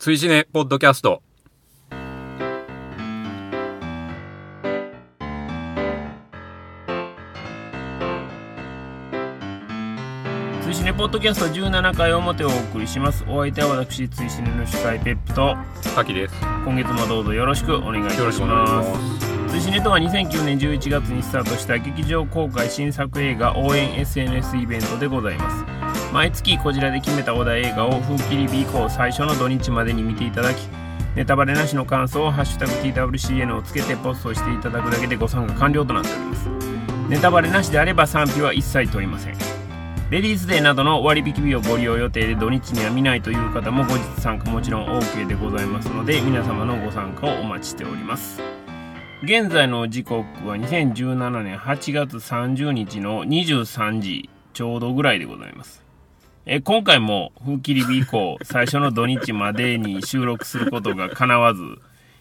追試ねポッドキャスト。追試ねポッドキャスト17回表をお送りします。お相手は私追試ねの主催ペップと滝です。今月もどうぞよろしくお願いいたしまます。す追試ねとは2009年11月にスタートした劇場公開新作映画応援 SNS イベントでございます毎月こちらで決めたお題映画を風切り日以降最初の土日までに見ていただきネタバレなしの感想を「ハッシュタグ #TWCN」をつけてポストしていただくだけでご参加完了となっております。ネタバレなしであれば賛否は一切問いません。レディースデーなどの割引日をご利用予定で土日には見ないという方も後日参加もちろん OK でございますので皆様のご参加をお待ちしております。現在の時刻は2017年8月30日の23時ちょうどぐらいでございます。え今回も風切り日以降最初の土日までに収録することが叶わず、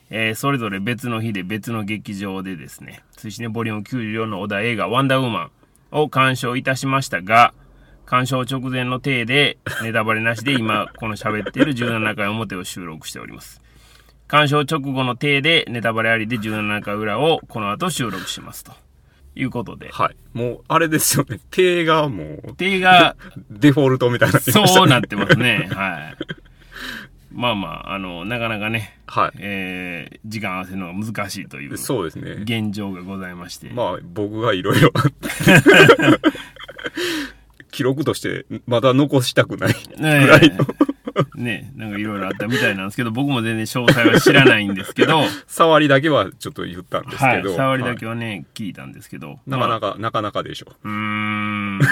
えーそれぞれ別の日で別の劇場でですね追試ねボリューム94のお題映画「ワンダーウーマン」を鑑賞いたしましたが鑑賞直前の体でネタバレなしで今この喋っている17回表を収録しております。鑑賞直後の体でネタバレありで17回裏をこの後収録しますと。いうことで。はい。もうあれですよね。手がもう手が デフォルトみたいにな。ってましたそうなってますね。はい。まあまああのなかなかね、はい。えー時間合わせるのが難しいというそうですね。現状がございまして、まあ僕がいろいろ記録としてまだ残したくないねぐらいの。え ねえなんかいろいろあったみたいなんですけど僕も全然詳細は知らないんですけど 触りだけはちょっと言ったんですはいけど、触りだけははね、聞いたんですけど。いなかなかか、なかなかでしょう。ーん。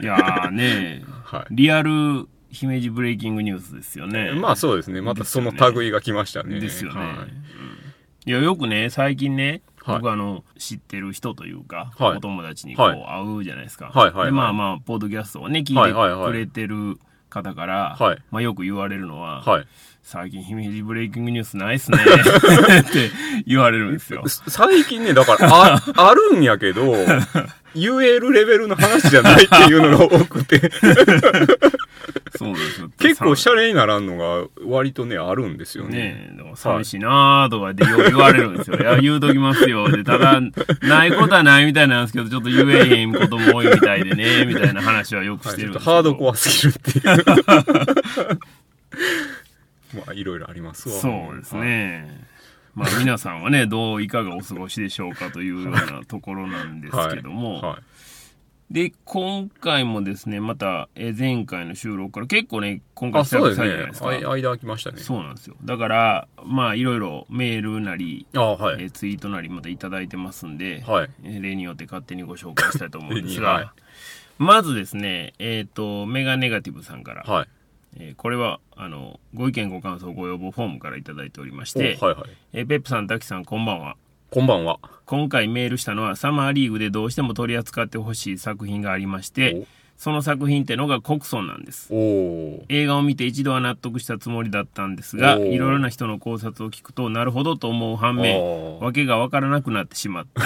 いやーねはリアル姫路ブレイキングニュースですよね。いまあそうですね。またその類が来ましたね。ですよね、はい。うんいやよくね最近ねはい。僕あの知ってる人というか、はい。お友達にこうはい。会うじゃないですか、はいはいはい。でまあまあポッドキャストをね聞はいはいはい。いてくれてる方から、はい。まあ、よく言われるのは、はい最近姫路ブレイキングニュースないっすね って言われるんですよ最近ね、だから、あ、あるんやけど、言えるレベルの話じゃないっていうのが多くて、そうですよ結構シさャレにならんのが割とね、あるんですよね。ね寂しいなーとかで言われるんですよ。いや、言うときますよ。で、ただ、ないことはないみたいなんですけど、ちょっと言えへんことも多いみたいでね、みたいな話はよくしてるんですけど。ハードコアすぎるっていう。まあ、いろいろありますわ。そうですはい。ね。まあ皆さんはね、どういかがお過ごしでしょうかというようなところなんですけども。はい。で、今回もですね、また、えー前回の収録から結構ね、今回久々じゃないです。か。ねあい間空きましたね。そうなんですよ。だから、まあいろいろメールなり、あ、はい。えーツイートなりまたいただいてますんで、はい。えー例によって勝手にご紹介したいと思うんですが、はいまずですね、えっ、と、メガネガティブさんから、はい。えーこれは、あの、ご意見ご感想ご要望フォームからいただいておりましおて、はいはい。えーペップさん、タキさん、こんばんは。こんばんは。今回メールしたのは、サマーリーグでどうしても取り扱ってほしい作品がありまして、その作品ってのがコクソンなんです。映画を見て一度は納得したつもりだったんですが、いろいろな人の考察を聞くと、なるほどと思う反面、ー。わけがわからなくなってしまった。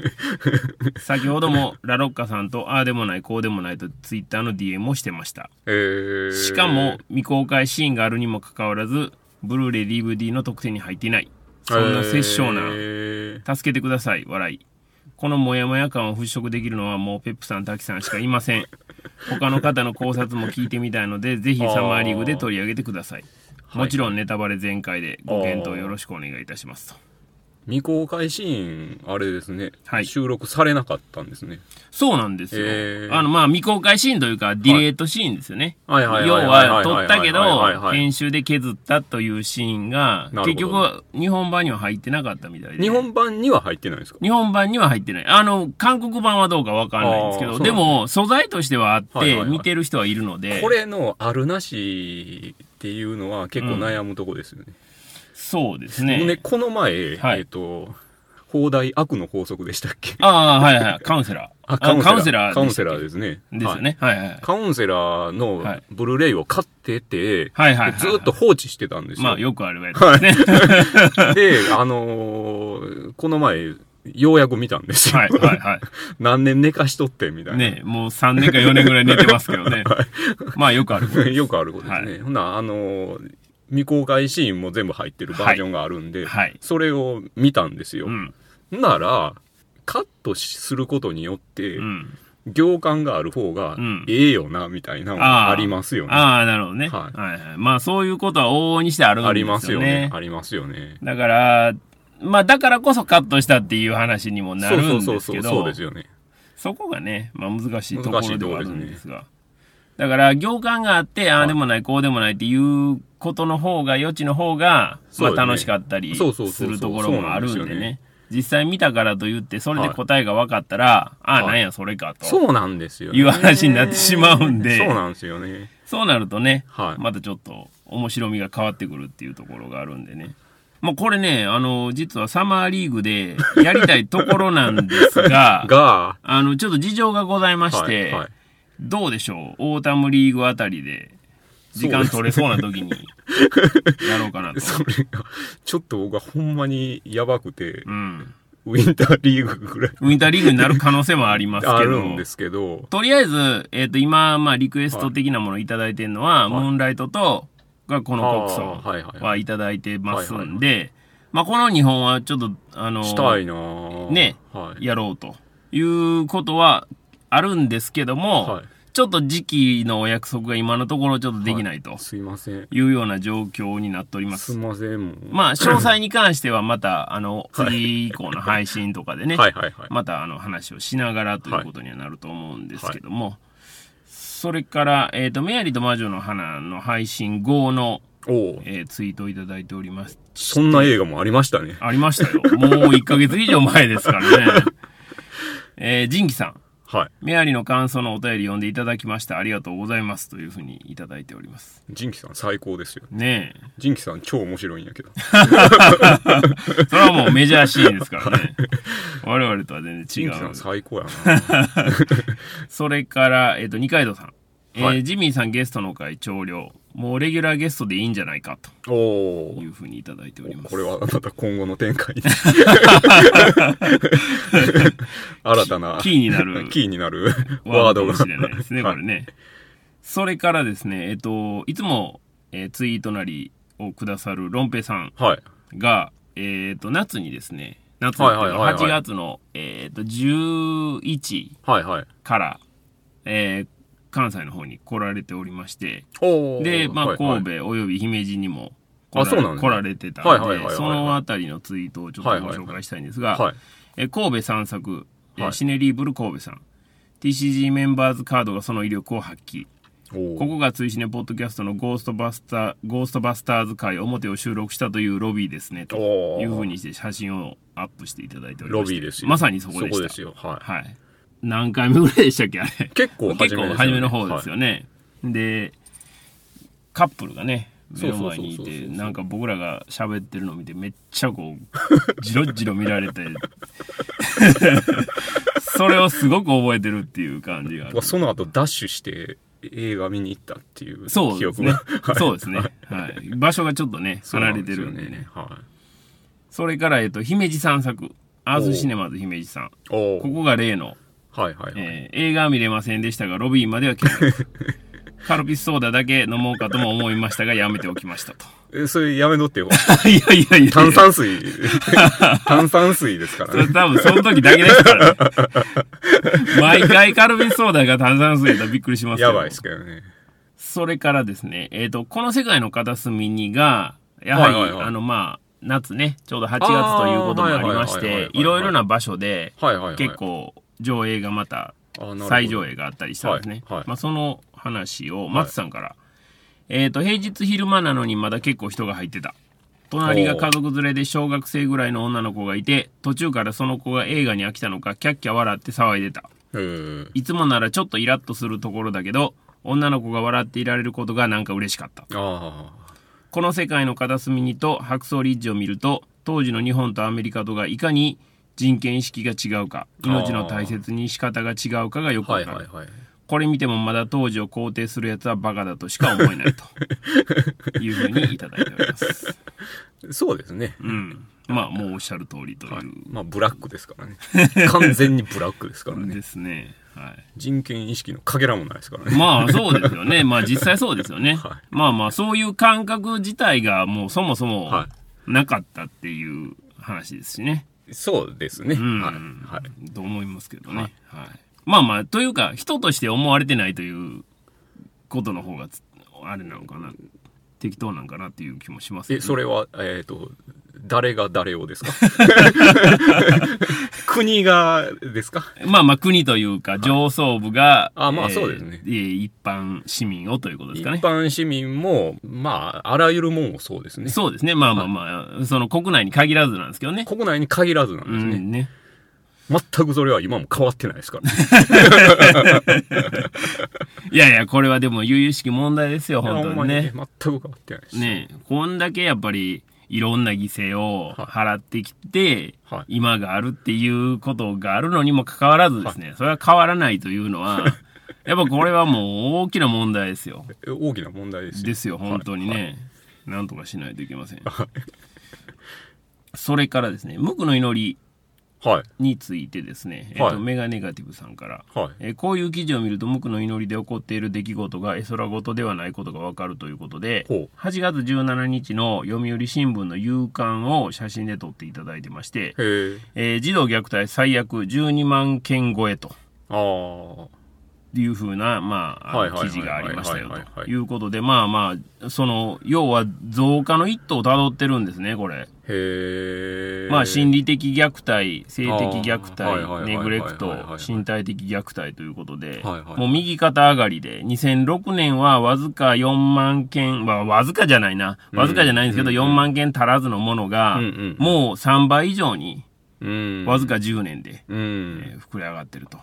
先ほどもラロッカさんとああでもないこうでもないとツイッターの DM をしてました。えー、しかも未公開シーンがあるにもかかわらず、ブルーレイ DVD の特典に入っていない。そんな殺生な。え助けてください、笑い。このモヤモヤ感を払拭できるのはもうペップさん、タキさんしかいません。他の方の考察も聞いてみたいので、ぜひサマーリーグで取り上げてください。もちろんネタバレ全開でご検討よろしくお願いいたしますと。未公開シーン、あれですね、はい収録されなかったんですね。そうなんですよ。へーあの、まあ、未公開シーンというか、ディレートシーンですよね。はいはい要は撮ったけど編集で削ったというシーンが、結局、日本版には入ってなかったみたいで。日本版には入ってないんですか日本版には入ってない。あの、韓国版はどうかわかんないんですけど、あーそうなんだでも、素材としてはあって、見てる人はいるので、これのあるなしっていうのは結構悩むとこですよね。そうですねね。この前、はいえっ、と、放題悪の法則でしたっけ？ああ、はいはい。カウンセラー。あカウンセラー。カウンセラーでですね。すよね。はいはい。カウンセラーのはいブルーレイを買ってて、はいはいはいでずっと放置してたんですよ。まあ、よくあるやつですね。で、あのーこの前、ようやく見たんですよ。はいはいは何年寝かしとってみたい。いな。ねもう3年か4年ぐらい寝てますけどね。まあよくあることです。よくあることですね。はいほな、あのー未公開シーンも全部入ってるバージョンがあるんで、はいそれを見たんですよ。うん。なら、カットすることによって、うん。行間がある方がうんええよな、みたいなのがありますよね。ああ、なるほどね。はいはいはい。まあそういうことは往々にしてあるんですよね。ありますよね。ありますよね。だから、まあだからこそカットしたっていう話にもなそうるそうそうそう、んですけど、そうですよね。そこがね、まあ難しいところではあるんですが。だから行間があって、あはいあでもない、こうでもないっていうことの方が、余地の方が、まあ楽しかったりするところもあるんでね。実際見たからと言って、それで答えが分かったら、ああ、はいなんやそれかと。そうなんですよ、ね。いう話になってしまうんで そうなんですよね。そうなるとね、はいまたちょっと面白みが変わってくるっていうところがあるんでね。まあこれね、あの、実はサマーリーグでやりたいところなんですが、が、あの、ちょっと事情がございまして、はいはいどうでしょう？オータムリーグあたりで、時間取れそうな時に、やろうかなと。それが、ちょっと僕はほんまにやばくて、うん。ウィンターリーグぐらい。ウィンターリーグになる可能性もありますあけど、るんですけど、とりあえず、えっ、と、今、まあ、リクエスト的なものをいただいてるのは、い。ムーンライトと、がこのコクソンあーはいただいてますんで、まあ、この2本はちょっと、あの、したいなぁねはい。やろうということはあるんですけども、はいちょっと時期のお約束が今のところちょっとできないとすいません。いうような状況になっておりますす。いません。まあ、詳細に関してはまた、あの、次以降の配信とかでね、はいはいはい。またあの話をしながらということにはなると思うんですけども、それから、えっ、と、メアリーと魔女の花の配信後の、えーツイートをいただいております。そんな映画もありましたね。ありましたよ。もう1ヶ月以上前ですからね。えー、ジンキさん。はい。メアリーの感想のお便り読んでいただきました。ありがとうございます。というふうにいただいております。ジンキさん最高ですよ。ねえ。ジンキさん超面白いんやけど。それはもうメジャーシーンですからね。我々とは全然違うジンキさん。最高やな。それから、えっ、と、二階堂さん。えーはいジミーさんゲストの会長領。もうレギュラーゲストでいいんじゃないかとおおいうふうにいただいております。これはまた今後の展開に。新たな。キーになるキーになるワワードが。かもしれないですね、はいこれね。それからですね、えっ、と、いつも、えーツイートなりをくださるロンペさんはい。が、えっ、と、夏にですね、夏のはいはいはいはい8月の、えっ、と、11はいはい。から、えー関西の方に来られておりまして、で、まあ、神戸および姫路にも来らね来られてたので、そのあたりのツイートをちょっとご紹介したいんですが、はい。えー神戸散策、えーはいシネリーブル神戸さん、TCG メンバーズカードがその威力を発揮。ここが追試ねポッドキャストのゴーストバスター、ゴーストバスターズ会表を収録したというロビーですね、というふうにして写真をアップしていただいておりましてロビーですよ。まさにそこでした。そこですよ。はい。はい。何回目ぐらいでしたっけ、あれ。結構初結構めですよね初めの方ですよね。で、カップルがね、目の前にいて、なんか僕らが喋ってるのを見て、めっちゃこう、じろじろ見られて、それをすごく覚えてるっていう感じが。その後ダッシュして映画見に行ったっていう記憶が。はい。そうですね。はい。場所がちょっとね、離れてるんでね。はそれから、えっと、姫路散策。アーズシネマズ姫路さん。ここが例の、はいはいはい。えー映画は見れませんでしたが、ロビーまでは来ます。カルピスソーダだけ飲もうかとも思いましたが、やめておきましたと。え、それやめとってよ。いやいやいや。炭酸水。炭酸水ですからね。多分その時だけですからね。毎回カルピスソーダが炭酸水やったらびっくりします。やばいですけどね。それからですね、えっ、と、この世界の片隅にが、やはり、はいはいはいあの、まあ、夏ね、ちょうど8月ということもありましていろいろな場所で。結構、上映がまた、再上映があったりしたんですね。はいはいまあ、その話を、松さんから、えっ、と、平日昼間なのにまだ結構人が入ってた。隣が家族連れで小学生ぐらいの女の子がいて、途中からその子が映画に飽きたのか、キャッキャ笑って騒いでた。いつもならちょっとイラッとするところだけど、女の子が笑っていられることがなんか嬉しかった。あこの世界の片隅にと白草リッジを見ると、当時の日本とアメリカとがいかに人権意識が違うか、命の大切に仕方が違うかがよくわかる。いはいはい。これ見てもまだ当時を肯定するやつはバカだとしか思えないと いうふうにいただいております。そうですね。うん。まあ、もうおっしゃる通りという。はい。まあ、ブラックですからね。完全にブラックですからね。ですね。はい。人権意識のかけらもないですからね。まあそうですよね。まあ実際そうですよね。はいまあまあそういう感覚自体がもうそもそもはなかったっていう話ですしね。そうですね。うん。はい。はい。と思いますけどね。ははいい。まあまあ、というか、人として思われてないということの方がつ、あれなのかな。適当なんかなっていう気もしますけえ、それは、えっ、と、誰が誰をですか？国がですか？まあまあ国というか上層部が、あまあそうですねえー一般市民をということです一かね。般市民も、まあ、あらゆるもんをそうですね。そうですね。まあまあまあ、その国内に限らずなんですけどね。国内に限らずなんうですね。んね。全くそれは今も変わってないですからね。いやいや、これはでも由々しき問題ですよ、本当にね。全く変わってないです。ねこんだけやっぱり、いろんな犠牲を払ってきて、はい今があるっていうことがあるのにもかかわらずですね、それは変わらないというのは、やっぱこれはもう大きな問題ですよ。え大きな問題ですよ。ですよ、本当にね。なんとかしないといけません。それからですね、無垢の祈りはい。についてですね、えっ、はいと、メガネガティブさんから、はい。えーこういう記事を見ると無垢の祈りで起こっている出来事が絵空事ではないことがわかるということでほう8月17日の読売新聞の夕刊を写真で撮っていただいてまして、へえ。えー児童虐待最悪12万件超えと。いうふうな、まあ記事がありましたよと。いうことでまあまあその要は増加の一途をたどってるんですねこれ。へえ。まあ心理的虐待、性的虐待、ネグレクト身体的虐待ということではいはい、もう右肩上がりで、2006年はわずか4万件、まあわずかじゃないな、わずかじゃないんですけど、4万件足らずのものがうんうん、もう3倍以上に、うん。わずか10年で、うん。えー膨れ上がってると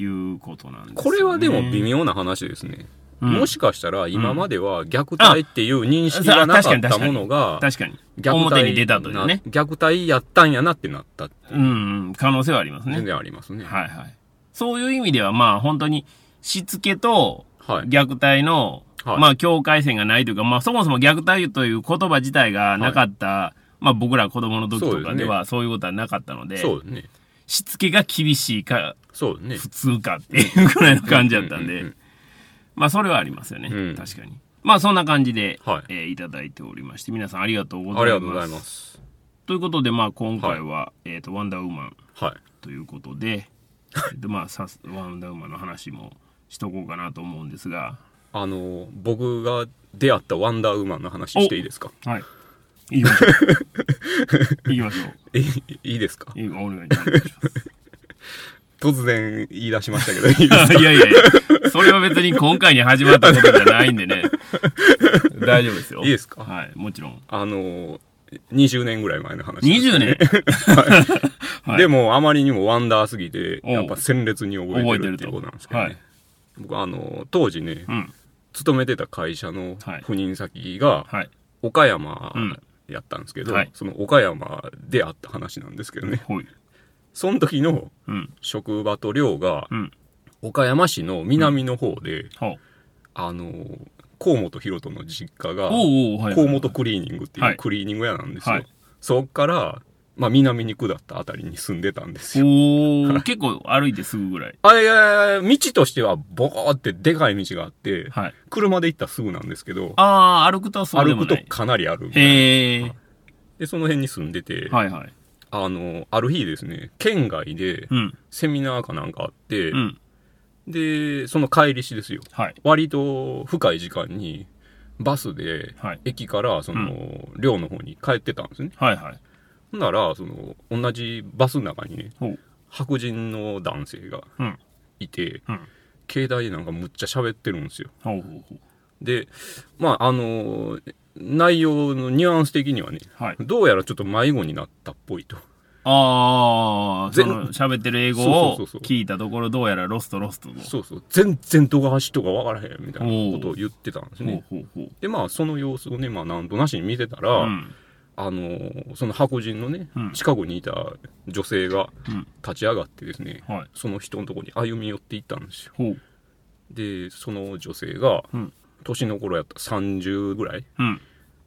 いうことなんですよねこれはでも微妙な話ですね。うんもしかしたら今までは虐待っていう認識がなかったものが、確かに。虐待表に出たというね。な虐待やったんやなってなった。うんうん、可能性はありますね。全然ありますね。はいはい。そういう意味では、まあ本当に、しつけとはい。虐待の、はいまあ境界線がないというか、まあそもそも虐待という言葉自体がなかった、まあ僕ら子供の時とかではそういうことはなかったので、そうですね。しつけが厳しいか、そうね。普通かっていうくらいの感じだったんでうんうんうん、まあそれはありますよね。うん確かに。まあそんな感じで、はいえーいただいておりまして、皆さんありがとうございます。ありがとうございます。ということで、まあ今回は、えっ、と、ワンダーウーマンはい。ということで、でまあさすワンダーウーマンの話もしとこうかなと思うんですが、あの、僕が出会ったワンダーウーマンの話していいですか？はい。行きましょう。行きましょう。え、いいですか？お願いします。突然言い出しましたけど、いいですか？いやいやいや、それは別に今回に始まったことじゃないんでね。大丈夫ですよ。いいですか？はい、もちろん。あの、20年ぐらい前の話です、20年？はいでも、あまりにもワンダーすぎて、やっぱ鮮烈に覚えてるってことなんですけどね。はい僕、あの、当時ね、うん。勤めてた会社のはい赴任先が、はい。岡山うんやったんですけど、はいその岡山であった話なんですけどね。その時のうん。職場と寮が、うん。岡山市の南の方で、ほう。あの、河本博人の実家が、おうおうはい。河本クリーニングっていはいうクリーニング屋なんですよ。はいそっから、まあ、南に下ったあたりに住んでたんですよ。結構歩いてすぐぐらい。あれ、道としては、ボコーってでかい道があって、はい。車で行ったらすぐなんですけど、あー、歩くとそうで歩もない。くとかなりある。へー。で、その辺に住んでて、はいはい。あの、ある日ですね、県外でうん。セミナーかなんかあって、うん。で、その帰りしですよ。はい。割と深い時間に、バスで、はい。駅から、その、寮の方に帰ってたんですね。はいはい。ほんなら、その、同じバスの中にね。白人の男性がうん。いて、うん。携帯でなんかむっちゃ喋ってるんですよ。で、まあ、あの内容のニュアンス的にはね、はい。どうやらちょっと迷子になったっぽいと。あー、そ全の喋ってる英語を聞いたところどうやらロストロストと。そうそう。全然どこ走っとかわからへんみたいなことを言ってたんですほうね。ほうほう。で、まあ、その様子をね、まあ、なんとなしに見てたら、うん。あのその白人のね、うん近くにいた女性がうん。立ち上がってですね、はい。その人のところに歩み寄っていったんですよ。で、その女性がうん、年の頃やったら30ぐらい？うん。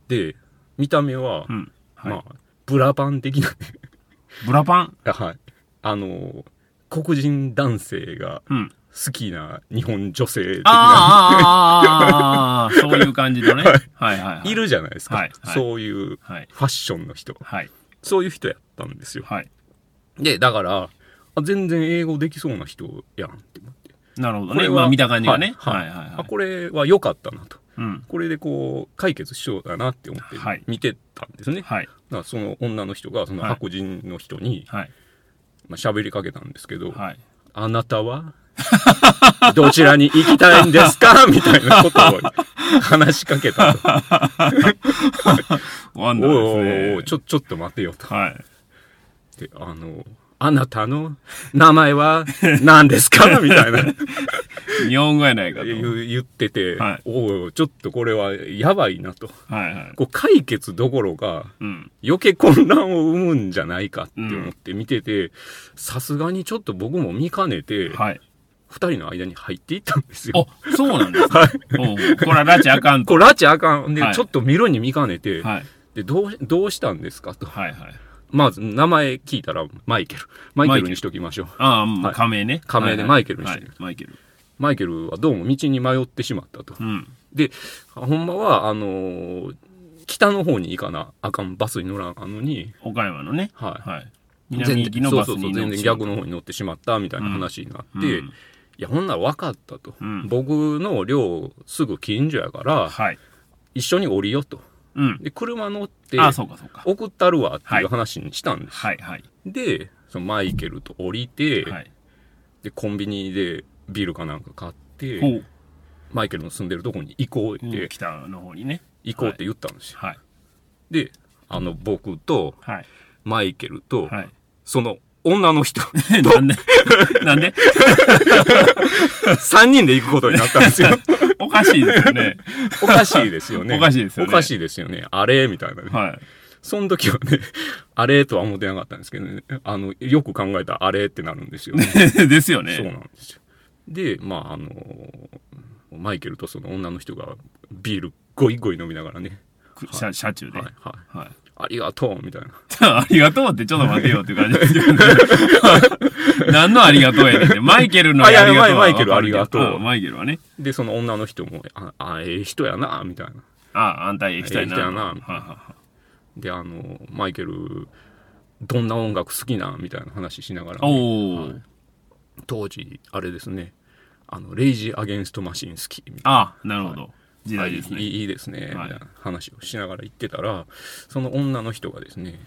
で、見た目は、うん。はい。まあ、ブラパン的なね、ブラパン？はい。あの、黒人男性がうん。好きな日本女性的な、ああ、ああ、そういう感じのね。はいはいはい。いるじゃないですか。はいはいそういうはい。ファッションの人。はい。そういう人やったんですよ。はい。で、だから、あ全然英語できそうな人やんって思って。なるほどね。これはまあ見た感じがね。はいはいはいはあ、これは良かったなと。い。うん。これでこう、解決しようだなって思ってはい見てたんですね。はい。だからその女の人が、そのはい白人の人に、はい。まあ、喋りかけたんですけど、はい。あなたは？どちらに行きたいんですか？みたいなことを話しかけたと。ワンダおいおいーですね。おいちょ、ちょっと待てよと。はい。で、あの、あなたの名前は何ですか？みたいな日本語やないかと。言ってて、はいおいちょっとこれはやばいなと。はいはい。こう解決どころかうん。余計混乱を生むんじゃないかって思って見てて、さすがにちょっと僕も見かねて、はい。二人の間に入っていったんですよ。あ、そうなんですか？はい。これは拉致あかんと。これ、拉致あかん。で、はいちょっと見るに見かねて、はい。で、どう、どうしたんですか？と。はいはい。まず、名前聞いたら、マイケル。マイケルにしときましょう。ああ、もうはい仮名ね。仮名でマイケルにしてるはいマイケル。マイケルはどうも道に迷ってしまったと。うん。で、ほんまは、あのー北の方に行かなあかんバスに乗らんのに、岡山のね。はい。はい。南行きのバスにそうそうそう、全然逆の方に乗ってしまったみたいな話になって、うんいや、ほんなら分かったと。うん僕の寮すぐ近所やから、はい。一緒に降りようと。うん。で、車乗って、あ、そうかそうか。送ったるわっていう話にしたんです。はいはい。で、そのマイケルと降りて、はい。で、コンビニでビールかなんか買って。マイケルの住んでるとこに行こうって、北の方にね。行こうって言ったんですよ。はい。で、あの、僕と、はい。マイケルと、はい。その女の人、なんで？なんで？3人で行くことになったんですよ。おかしいですよね。おかしいですよね。おかしいですよねおかしいですよね。あれ？みたいなね。はい。その時はね、あれ？とは思ってなかったんですけどね。あの、よく考えたらあれ？ってなるんですよね。ですよね。そうなんですよ。で、まあ、あの、マイケルとその女の人がビールゴイゴイ飲みながらね、車車中で。はい、ははい。い。ありがとうみたいな。ありがとうってちょっと待てよって感じですけどね。何のありがとうやねんって。マイケルのありがとうはあいやマイケルありがとうあマイケルはね。で、その女の人も、あ、あええ人やな、みたいな。ああんた行きたいな。ええ人やなはいはいはで、あの、マイケル、どんな音楽好きなみたいな話しながら、いおお、はい当時、あれですね、あの、レイジ・アゲンスト・マシン好き、ああ、なるほど。時な。代ですね。いいいいですね、はい話をしながら言ってたら、その女の人がですね、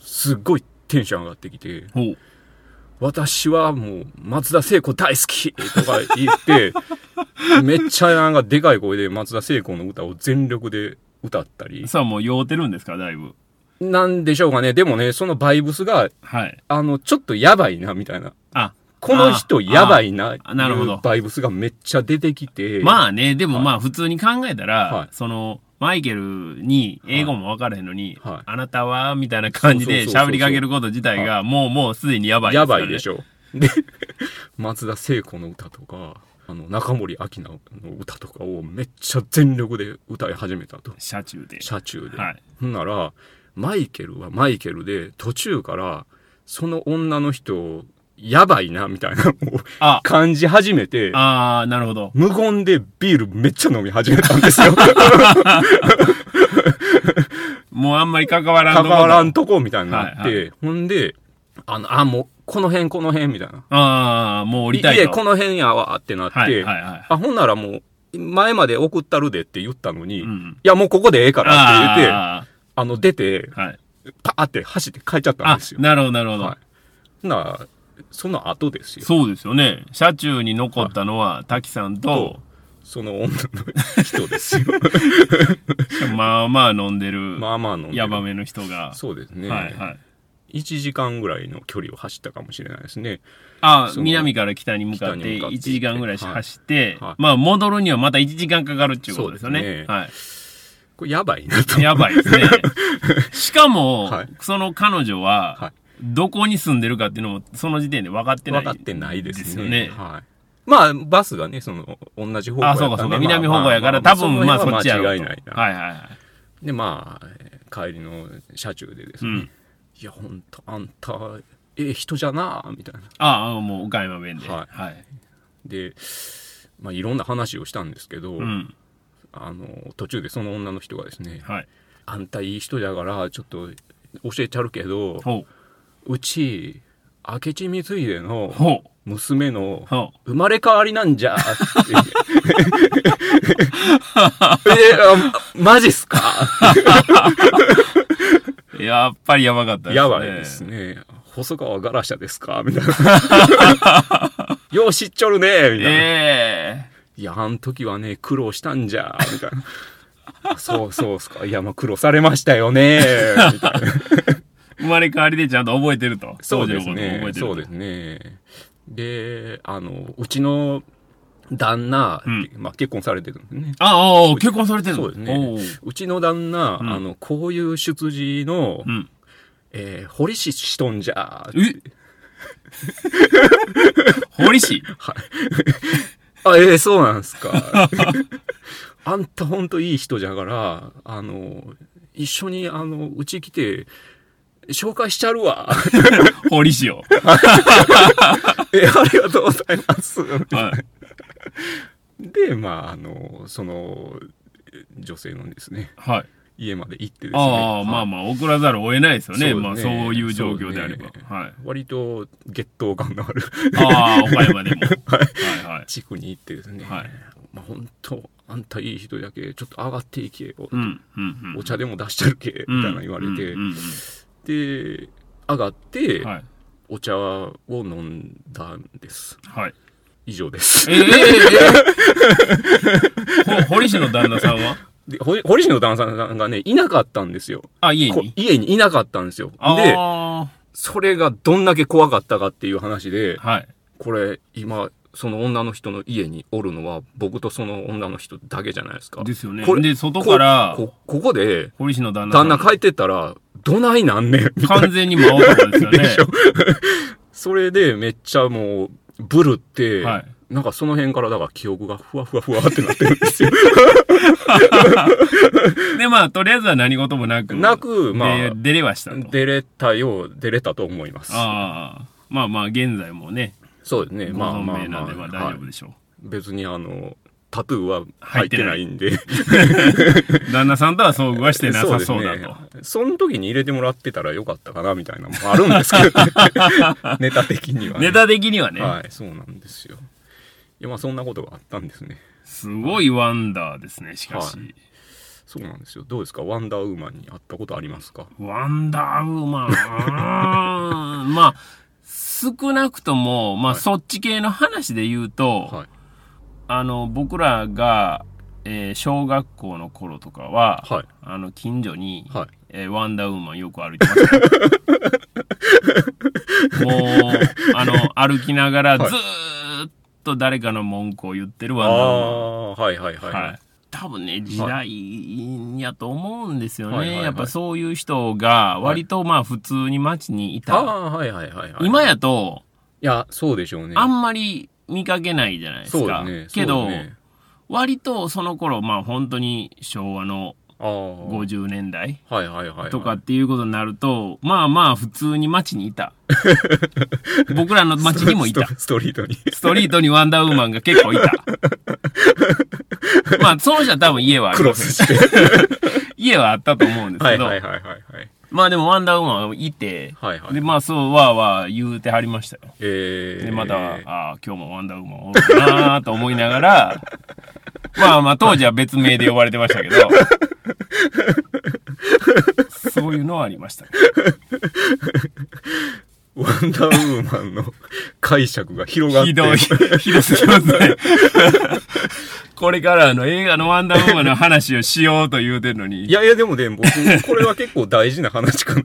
すっごいテンション上がってきて。私はもう松田聖子大好きとか言って、めっちゃなんかでかい声で松田聖子の歌を全力で歌ったり、さあもう酔うてるんですか、だいぶ。なんでしょうかね。でもね、そのバイブスが、はい。あの、ちょっとやばいな、みたいな。あ、この人やばいな、あなるほどバイブスがめっちゃ出てきて。まあね、でもまあ普通に考えたら、はいその、マイケルに英語も分からへんのに、はいあなたはみたいな感じで喋りかけること自体が、もうもうすでにやばいやばいでしょ。ょ。で、松田聖子の歌とか、あの、中森明菜の歌とかをめっちゃ全力で歌い始めたと。車中で。車中で。はい。ほんなら、マイケルはマイケルで、途中から、その女の人、やばいな、みたいなのをあ、感じ始めて、ああ、なるほど。無言でビールめっちゃ飲み始めたんですよ。もうあんまり関わらんと関こわらんとこみたいになって、はいほんで、あの、あ、もう、この辺、この辺、みたいな。ああ、もう降りたいと。家、この辺やわ、ってなって、はいはいはい。あ、ほんならもう、前まで送ったるでって言ったのに、いうん。や、もうここでええからって言って、ああの、出て、あ、はい。パーって走って帰っちゃったんあです、よ。なるほどなるほど。はい。なら、その後ですよ。そうですよね。車中に残ったのは、滝さんと、その女の人ですよ。まあまあ飲んでる、まあまあ飲んでるヤバめの人が。そうですね。はいはい。1時間ぐらいの距離を走ったかもしれないですね。あその南から北に向かって北に向かって1時間ぐらい走って、はいはいまあ戻るにはまた1時間かかるっていうことですよね。ねはい。これやばいなと。やばいですね。しかも、はいその彼女は、はいどこに住んでるかっていうのも、その時点で分かってない。分かってないですね。よね。はい。まあ、バスがね、その、同じ方向やあ、ったんでそうかそうか。まあ南方向やから、まあ多分まあそっちやろうと。間違いないな。はいはいはい。で、まあ、えー帰りの車中でですね、うん。いやほんとあんたええ人じゃなみたいなああ、もう岡山弁で。はいはい。で、まあ、いろんな話をしたんですけど、うん。あの途中でその女の人がですねはい。「あんたいい人だからちょっと教えちゃるけどほう。うち明智光秀の。娘のほ生まれ変わりなんじゃ」って えあマジっすか？う。やっぱりやばかったですね。やばいですね。細川ガラシャですか？みたいな。よう知っちょるねみたいな。えいや、あん時はね、苦労したんじゃ、みたいな。そうそうっすか。いや、まあ苦労されましたよね、みたいな。え生まれ変わりでちゃんと覚えてると。そうですね。そうですね。で、あの、うちの旦那、うん。まあ結婚されてるんですね。ああ、結婚されてるの？そうですね。おう。うちの旦那、うん。あの、こういう出自の、うん。えー堀市しとんじゃ、え？堀市あ、ええそうなんすか。あんたほんといい人じゃから、あの、一緒に、あの、うち来て、紹介しちゃるわ。堀市を。え、ありがとうございます。はい。で、まあ、あの、その、女性のですね、はい。家まで行ってですね。ああ、まあまあ、送らざるを得ないですよね。そうまあ、ねそういう状況であれば。ねはい。割と、月頭感のあるああ、岡山でも。はいはい。地区に行ってですね、はいまあ、本当あんたいい人だけ、ちょっと上がっていけよ。うん、うん、うん。お茶でも出しちゃるけ、みたいな言われて、うんうんで、上がって、うんはい。お茶を飲んだんです。はい。以上です。ええええほ堀市の旦那さんは？で、ほ堀市の旦那さんがね、いなかったんですよ。あ、家こに家にいなかったんですよ。で、あそれがどんだけ怖かったかっていう話であ、、はい。これ、今、その女の人の家におるのは、僕とその女の人だけじゃないですか。ですよねこ。れで、外から、こここで、堀市の旦那。旦那帰ってったら、どないなんねん。完全に真男ですよね。でしょ それで、めっちゃもう、ブルって、はいなんかその辺から、だから記憶がふわふわふわってなってるんですよ。で、まあ、とりあえずは何事もなく。なく、まあ、で出れはしたと。出れたよう、出れたと思います。ああ。まあまあ、現在もね、そうですね。ごまあまあまあまあ、大丈はい夫でしょ別にあの、タトゥーは入ってないんで。う。旦那さんとは遭遇はしてなさそうだですと。ね。その時に入れてもらってたらよかったかな、みたいなのもあるんですけどね。ネタ的には、ね。ネタ的にはね、はい、そうなんですよ。いや、まあそんなことがあったんですね。すごいワンダーですね、しかし。はいそうなんですよ。どうですか？ワンダーウーマンに会ったことありますか？ワンダーウーマン？まあ、少なくとも、まあ、はいそっち系の話で言うと、はい。あの、僕らが、えー小学校の頃とかは、はい。あの、近所に、はい。えーワンダーウーマンよく歩いてました。もう、あの、歩きながらずっと誰かの文句を言ってるあワンダーウーマン。あ、はいはいはい。はい。多分ね、時代やと思うんですよね。はいはいはいやっぱそういう人が、割とまあ普通に街にいた。ああ、はいはいはいはい。今やと、いや、そうでしょうね。あんまり見かけないじゃないですか。ね。けど、ね割とその頃、まあ本当に昭和のああ。50年代。とかっていうことになると、まあまあ普通に街にいた。僕らの街にもいた。ストリートに。ストリートにワンダーウーマンが結構いた。まあ、その人は多分家はありクロますスして。家はあったと思うんですけど、はいはいはいはいはい。まあでもワンダーウーマンいて、はいはいで、まあそう、わーわー言うてはりましたよ。えー。で、また、ああ、今日もワンダーウーマンおるかなと思いながら、まあまあ当時は別名で呼ばれてましたけど、そういうのはありました。ワンダーウーマンの解釈が広がってひどい、ひどすぎますね。これからあの映画のワンダーウーマンの話をしようと言うてるのに。いやいや、でもね、僕、これは結構大事な話かな。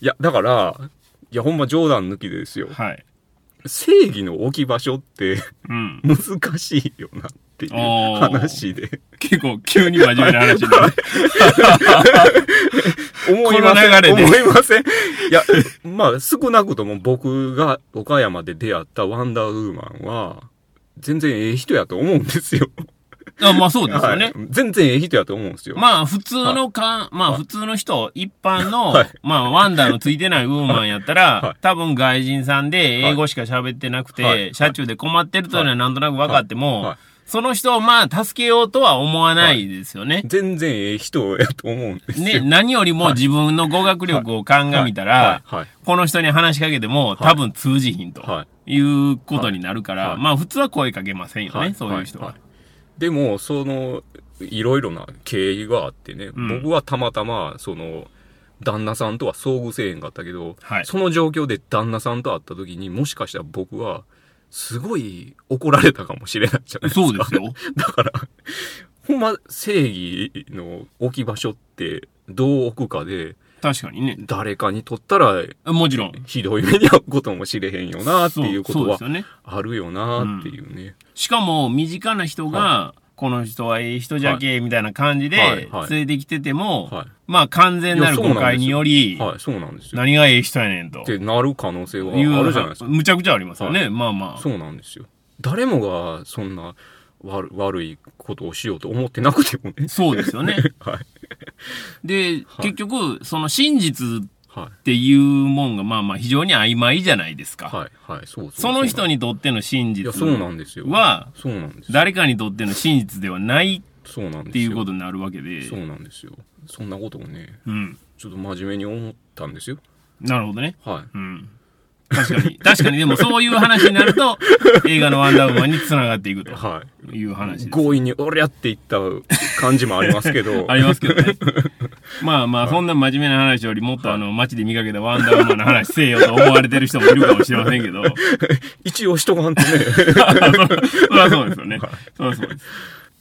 いや、だから、いや、ほんま冗談抜きでですよ。はい。正義の置き場所ってうん。難しいよなっていう話で。結構急に真面目な話になる。思いません。この流れで思いません。いや、まあ、少なくとも僕が岡山で出会ったワンダーウーマンは、全然ええ人やと思うんですよ。あまあそうですよね。はい。全然ええ人やと思うんですよ。まあ普通のか、まあ普通の人、一般の、はい。まあワンダーのついてないウーマンやったら、はい。多分外人さんで英語しか喋ってなくて、はい。車中で困ってるというのはなんとなく分かっても、はい。はいその人をまあ助けようとは思わないですよね。全然ええ人やと思うんですね、よ。何よりも自分の語学力を鑑みたら、はい。はい。この人に話しかけても多分通じひんとはい。うことになるから、はい。まあ普通は声かけませんよね、はい。そういう人は。はい。でも、その、いろいろな経緯があってね、うん。僕はたまたま、その、旦那さんとは遭遇せえへんかったけど、はい。その状況で旦那さんと会った時にもしかしたら僕は、すごい怒られたかもしれないじゃないですか。そうですよ。だから、ほんま正義の置き場所ってどう置くかで、確かにね。誰かにとったらもちろん。ひどい目に遭うこともしれへんよなっていうことは。あるよなっていうね。しかも、身近な人が、この人はええ人じゃけ、みたいな感じではいはい連れてきてても、はいまあ完全なる誤解により、はい、そうなんですよ。何がええ人やねんと。ってなる可能性はあるじゃないですか。むちゃくちゃありますよね。はまあまあ。そうなんですよ。誰もがそんな悪悪いことをしようと思ってなくてもね。そうですよね。はい。で、はい結局、その真実っはていうもんが、まあまあ非常に曖昧じゃないですか。い。はい。はい。そうその人にとっての真実いや、そうなんですよ。は、そうなんですよ。誰かにとっての真実ではないそうなんですよ。っていうことになるわけで。そうなんですよ。そんなことをね、うん。ちょっと真面目に思ったんですよ。なるほどね。はい。うん。確かに。確かに、でも そういう話になると、映画のワンダーウーマンに繋がっていくとはい。いう話です。強引に俺やっていった感じもありますけど。ありますけどね。まあまあ、そんな真面目な話よりもっとあの、街で見かけたワンダーウーマンの話せえよと思われてる人もいるかもしれませんけど。一応しとかんとね。そそりゃそうですよね。そりゃそうです。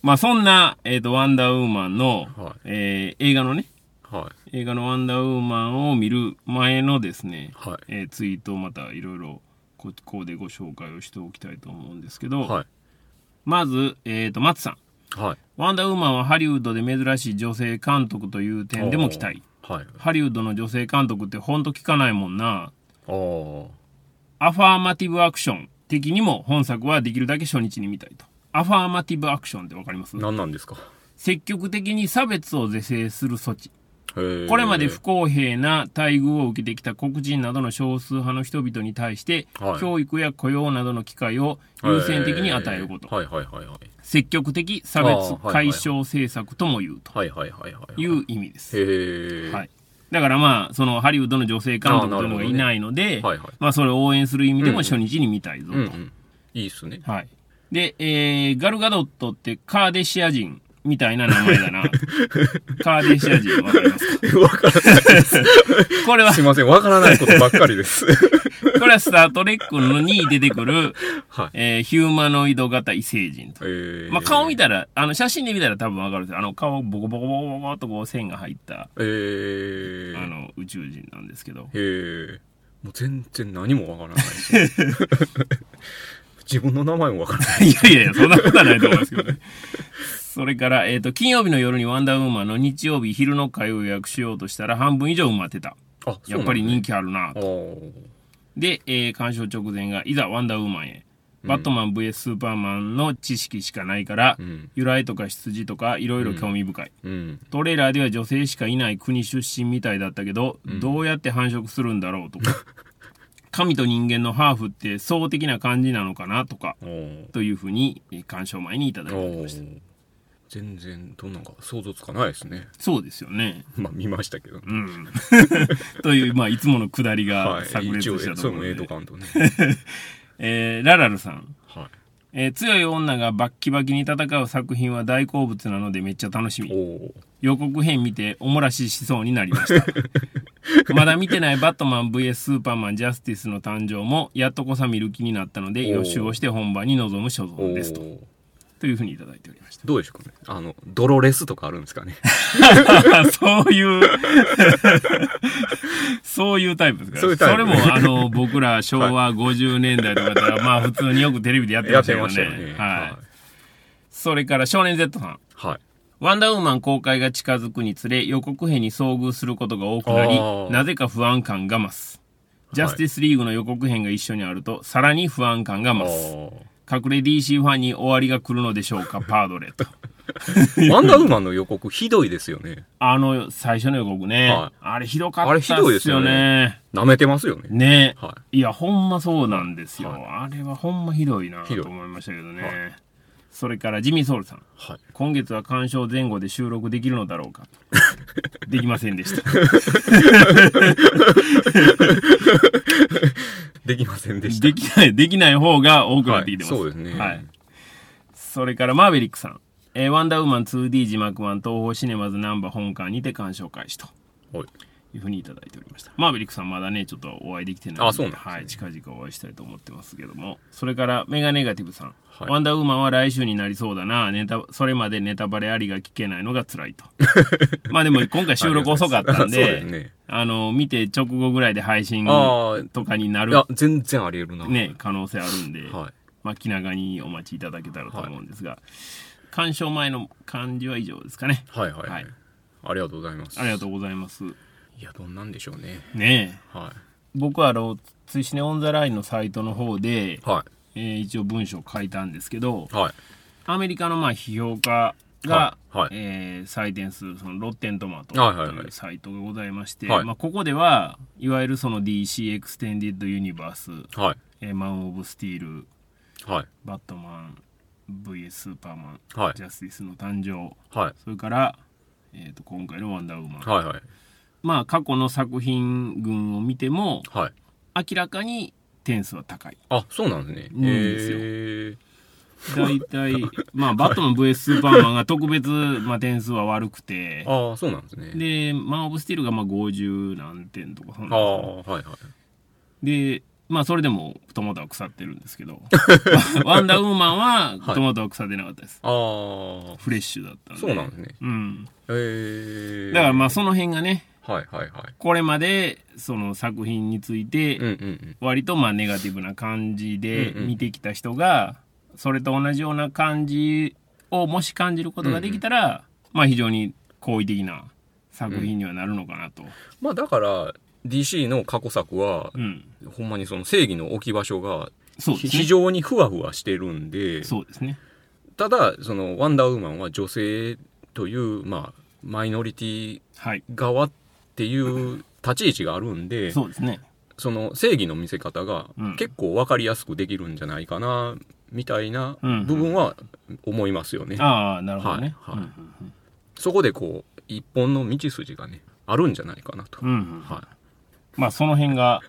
まあそんな、えっ、と、ワンダーウーマンの、はいえー映画のね、はい。映画のワンダーウーマンを見る前のですね、はい。えーツイートをまたいろいろここでご紹介をしておきたいと思うんですけど、はい。まず、えっ、と、松さん。はい。ワンダーウーマンはハリウッドで珍しい女性監督という点でも期待。はい。ハリウッドの女性監督ってほんと聞かないもんな。アファーマティブアクション的にも本作はできるだけ初日に見たいと。アファーマティブアクションってわかります？何なんですか？積極的に差別を是正する措置。これまで不公平な待遇を受けてきた黒人などの少数派の人々に対して、はい教育や雇用などの機会を優先的に与えること。はいはいはいはい。積極的差別解消政策とも言うとはいはいはいはい。いう意味です。へえ。はい。だからまあ、そのハリウッドの女性監督というのがいないので、はいはい。まあそれを応援する意味でも初日に見たいぞと。うんうん。いいっすね。はい。で、えー、ガルガドットってカーデシア人みたいな名前だな。カーデシア人わかりますか？わからないです。これはすい、ません。わからないことばっかりです。これはスタートレックのに出てくる、はい。えー、ヒューマノイド型異星人と。えー、まあ顔見たら、あの写真で見たら多分わかるんですよ。あの顔ボコボコボコボコっとこう線が入った、えー、あの宇宙人なんですけど。へえ。もう全然何もわからない。自分の名前もわからない。いやいやいや、そんなことはないと思いますけどね。それから、えっ、と、金曜日の夜にワンダーウーマンの日曜日昼の会を予約しようとしたら半分以上埋まってた。あ、やっぱり人気。気あるなあーで、えー鑑賞直前が、いざワンダーウーマンへ。バットマン VS スーパーマンの知識しかないから、うん。由来とか出自とかいろいろ興味深い。うん。トレーラーでは女性しかいない国出身みたいだったけど、うんどうやって繁殖するんだろうとか、神と人間のハーフって層的な感じなのかなとか、というふうに、えー鑑賞前にいただいておりおました。ー全然、どんなんか想像つかないですね。そうですよね。まあ見ましたけど。うん。という、まあ、いつもの下りがはい。炸裂一応、したところでそうもええと。かんとね。えーララルさん。はい。えー強い女がバッキバキに戦う作品は大好物なのでめっちゃ楽しみ。予告編見ておもらししそうになりました。まだ見てないバットマン VS スーパーマンジャスティスの誕生もやっとこさ見る気になったので予習をして本番に臨む所お存ですと。ーというふうにいただいておりました。どうでしょうかね。あの、ドロレスとかあるんですかね。そういう、そういうタイプですから。それも、あの、僕ら昭和50年代とかだったら、まあ普通によくテレビでやってましたよね。てましたよね。はい。それから少年 Z さん。はい。ワンダーウーマン公開が近づくにつれ予告編に遭遇することが多くなりなぜか不安感が増す。ジャスティスリーグの予告編が一緒にあると、さらに不安感があ増す。ー隠れ DC ファンに終わりが来るのでしょうか、パードレと。ワンダーウーマンの予告ひどいですよね。あの、最初の予告ね。はいあれひどかったあれひどいですよね。舐めてますよね。ねはいや、ほんまそうなんですよ。はいあれはほんまひどいなひどいと思いましたけどね。はいそれからジミー・ソウルさん。い。はい。今月は鑑賞前後で収録できるのだろうかできませんでした。できませんでした。できない、できない方が多くなってきてます。はいそうですねはい。それからマーベリックさん。えーワンダーウーマン 2D 字幕版東宝シネマズナンバー本館にて鑑賞開始とはい。いうふうにいただいておりました。マーベリックさんまだね、ちょっとお会いできてないのあそうなんですねはい、近々お会いしたいと思ってますけども。それからメガネガティブさん。はいワンダーウーマンは来週になりそうだな。ネタ、それまでネタバレありが聞けないのが辛いと。まあでも今回収録遅かったんで、ね。あの、見て直後ぐらいで配信ああ、とかにないるや、全然あり得るな。ね、可能性あるんで、はい。まあ、気長にお待ちいただけたらと思うんですが、鑑賞前の感じは以上ですかね。はいはい。はいありがとうございます。ありがとうございます。いや、どんなんでしょうね。ねえ。は僕はあの、追試ねオンザラインのサイトの方でい。、はえー一応文章を書いたんですけどい。、はい。アメリカのまあ批評家が、はいはいえー採点するそのロッテントマトとはいはいはいいうサイトがございまして、はいまあ、ここではいわゆるその DC エクステンディッドユニバース、はい。えーマン・オブ・スティール、はい。バットマン VS スーパーマン、はいジャスティスの誕生はい。それから、えー、と今回の「ワンダーウーマン」はいはい。まあ過去の作品群を見てもはい。明らかに点数は高い。あ、そうなんですね。うんですよ。え大体まあ バットマン VS スーパーマンが特別、まあ、点数は悪くて。ー、ああ、そうなんですね。でマン・オブ・スティールがまあ50何点とかそんああ、はいはい。でまあそれでもトマトは腐ってるんですけど。ワンダーウーマンはトマトは腐ってなかったです、ああ、フレッシュだったんで。そうなんですね。うん。ええだからまあその辺がねはいはいはい。これまでその作品についてうんうんうん。割とまあネガティブな感じでうんうん見てきた人がそれと同じような感じをもし感じることができたらまあ非常に好意的な作品にはなるのかなと。まあだから、DC の過去作は、うん。ほんまにその正義の置き場所が。非常にふわふわしてるんで、そうですね。ただ、そのワンダーウーマンは女性という、まあ、マイノリティはい。側っていう立ち位置があるんで、そうですね。その正義の見せ方がうん結構わかりやすくできるんじゃないかな、みたいなうん部分は思いますよね。ああ、なるほどね。はいはいうんそこでこう、一本の道筋がね、あるんじゃないかなと。うんうんうんはまあその辺が。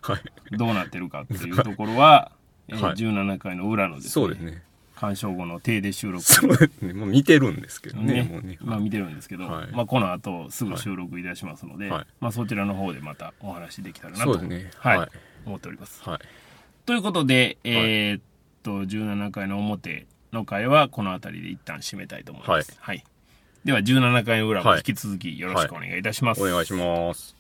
どうなってるかっていうところは、えーはい17回の裏のですね、そうですね。鑑賞後の定で収録そうですね。もう見てるんですけどね、ねね。まあ見てるんですけど、はいまあこの後すぐ収録いたしますので、はいまあそちらの方でまたお話できたらなと、ね。はいはい。思っております。はい。ということで、えーっと17回の表の回はこの辺りで一旦締めたいと思います。はい。では17回の裏も引き続きよろしくお願いいたします。お願いします。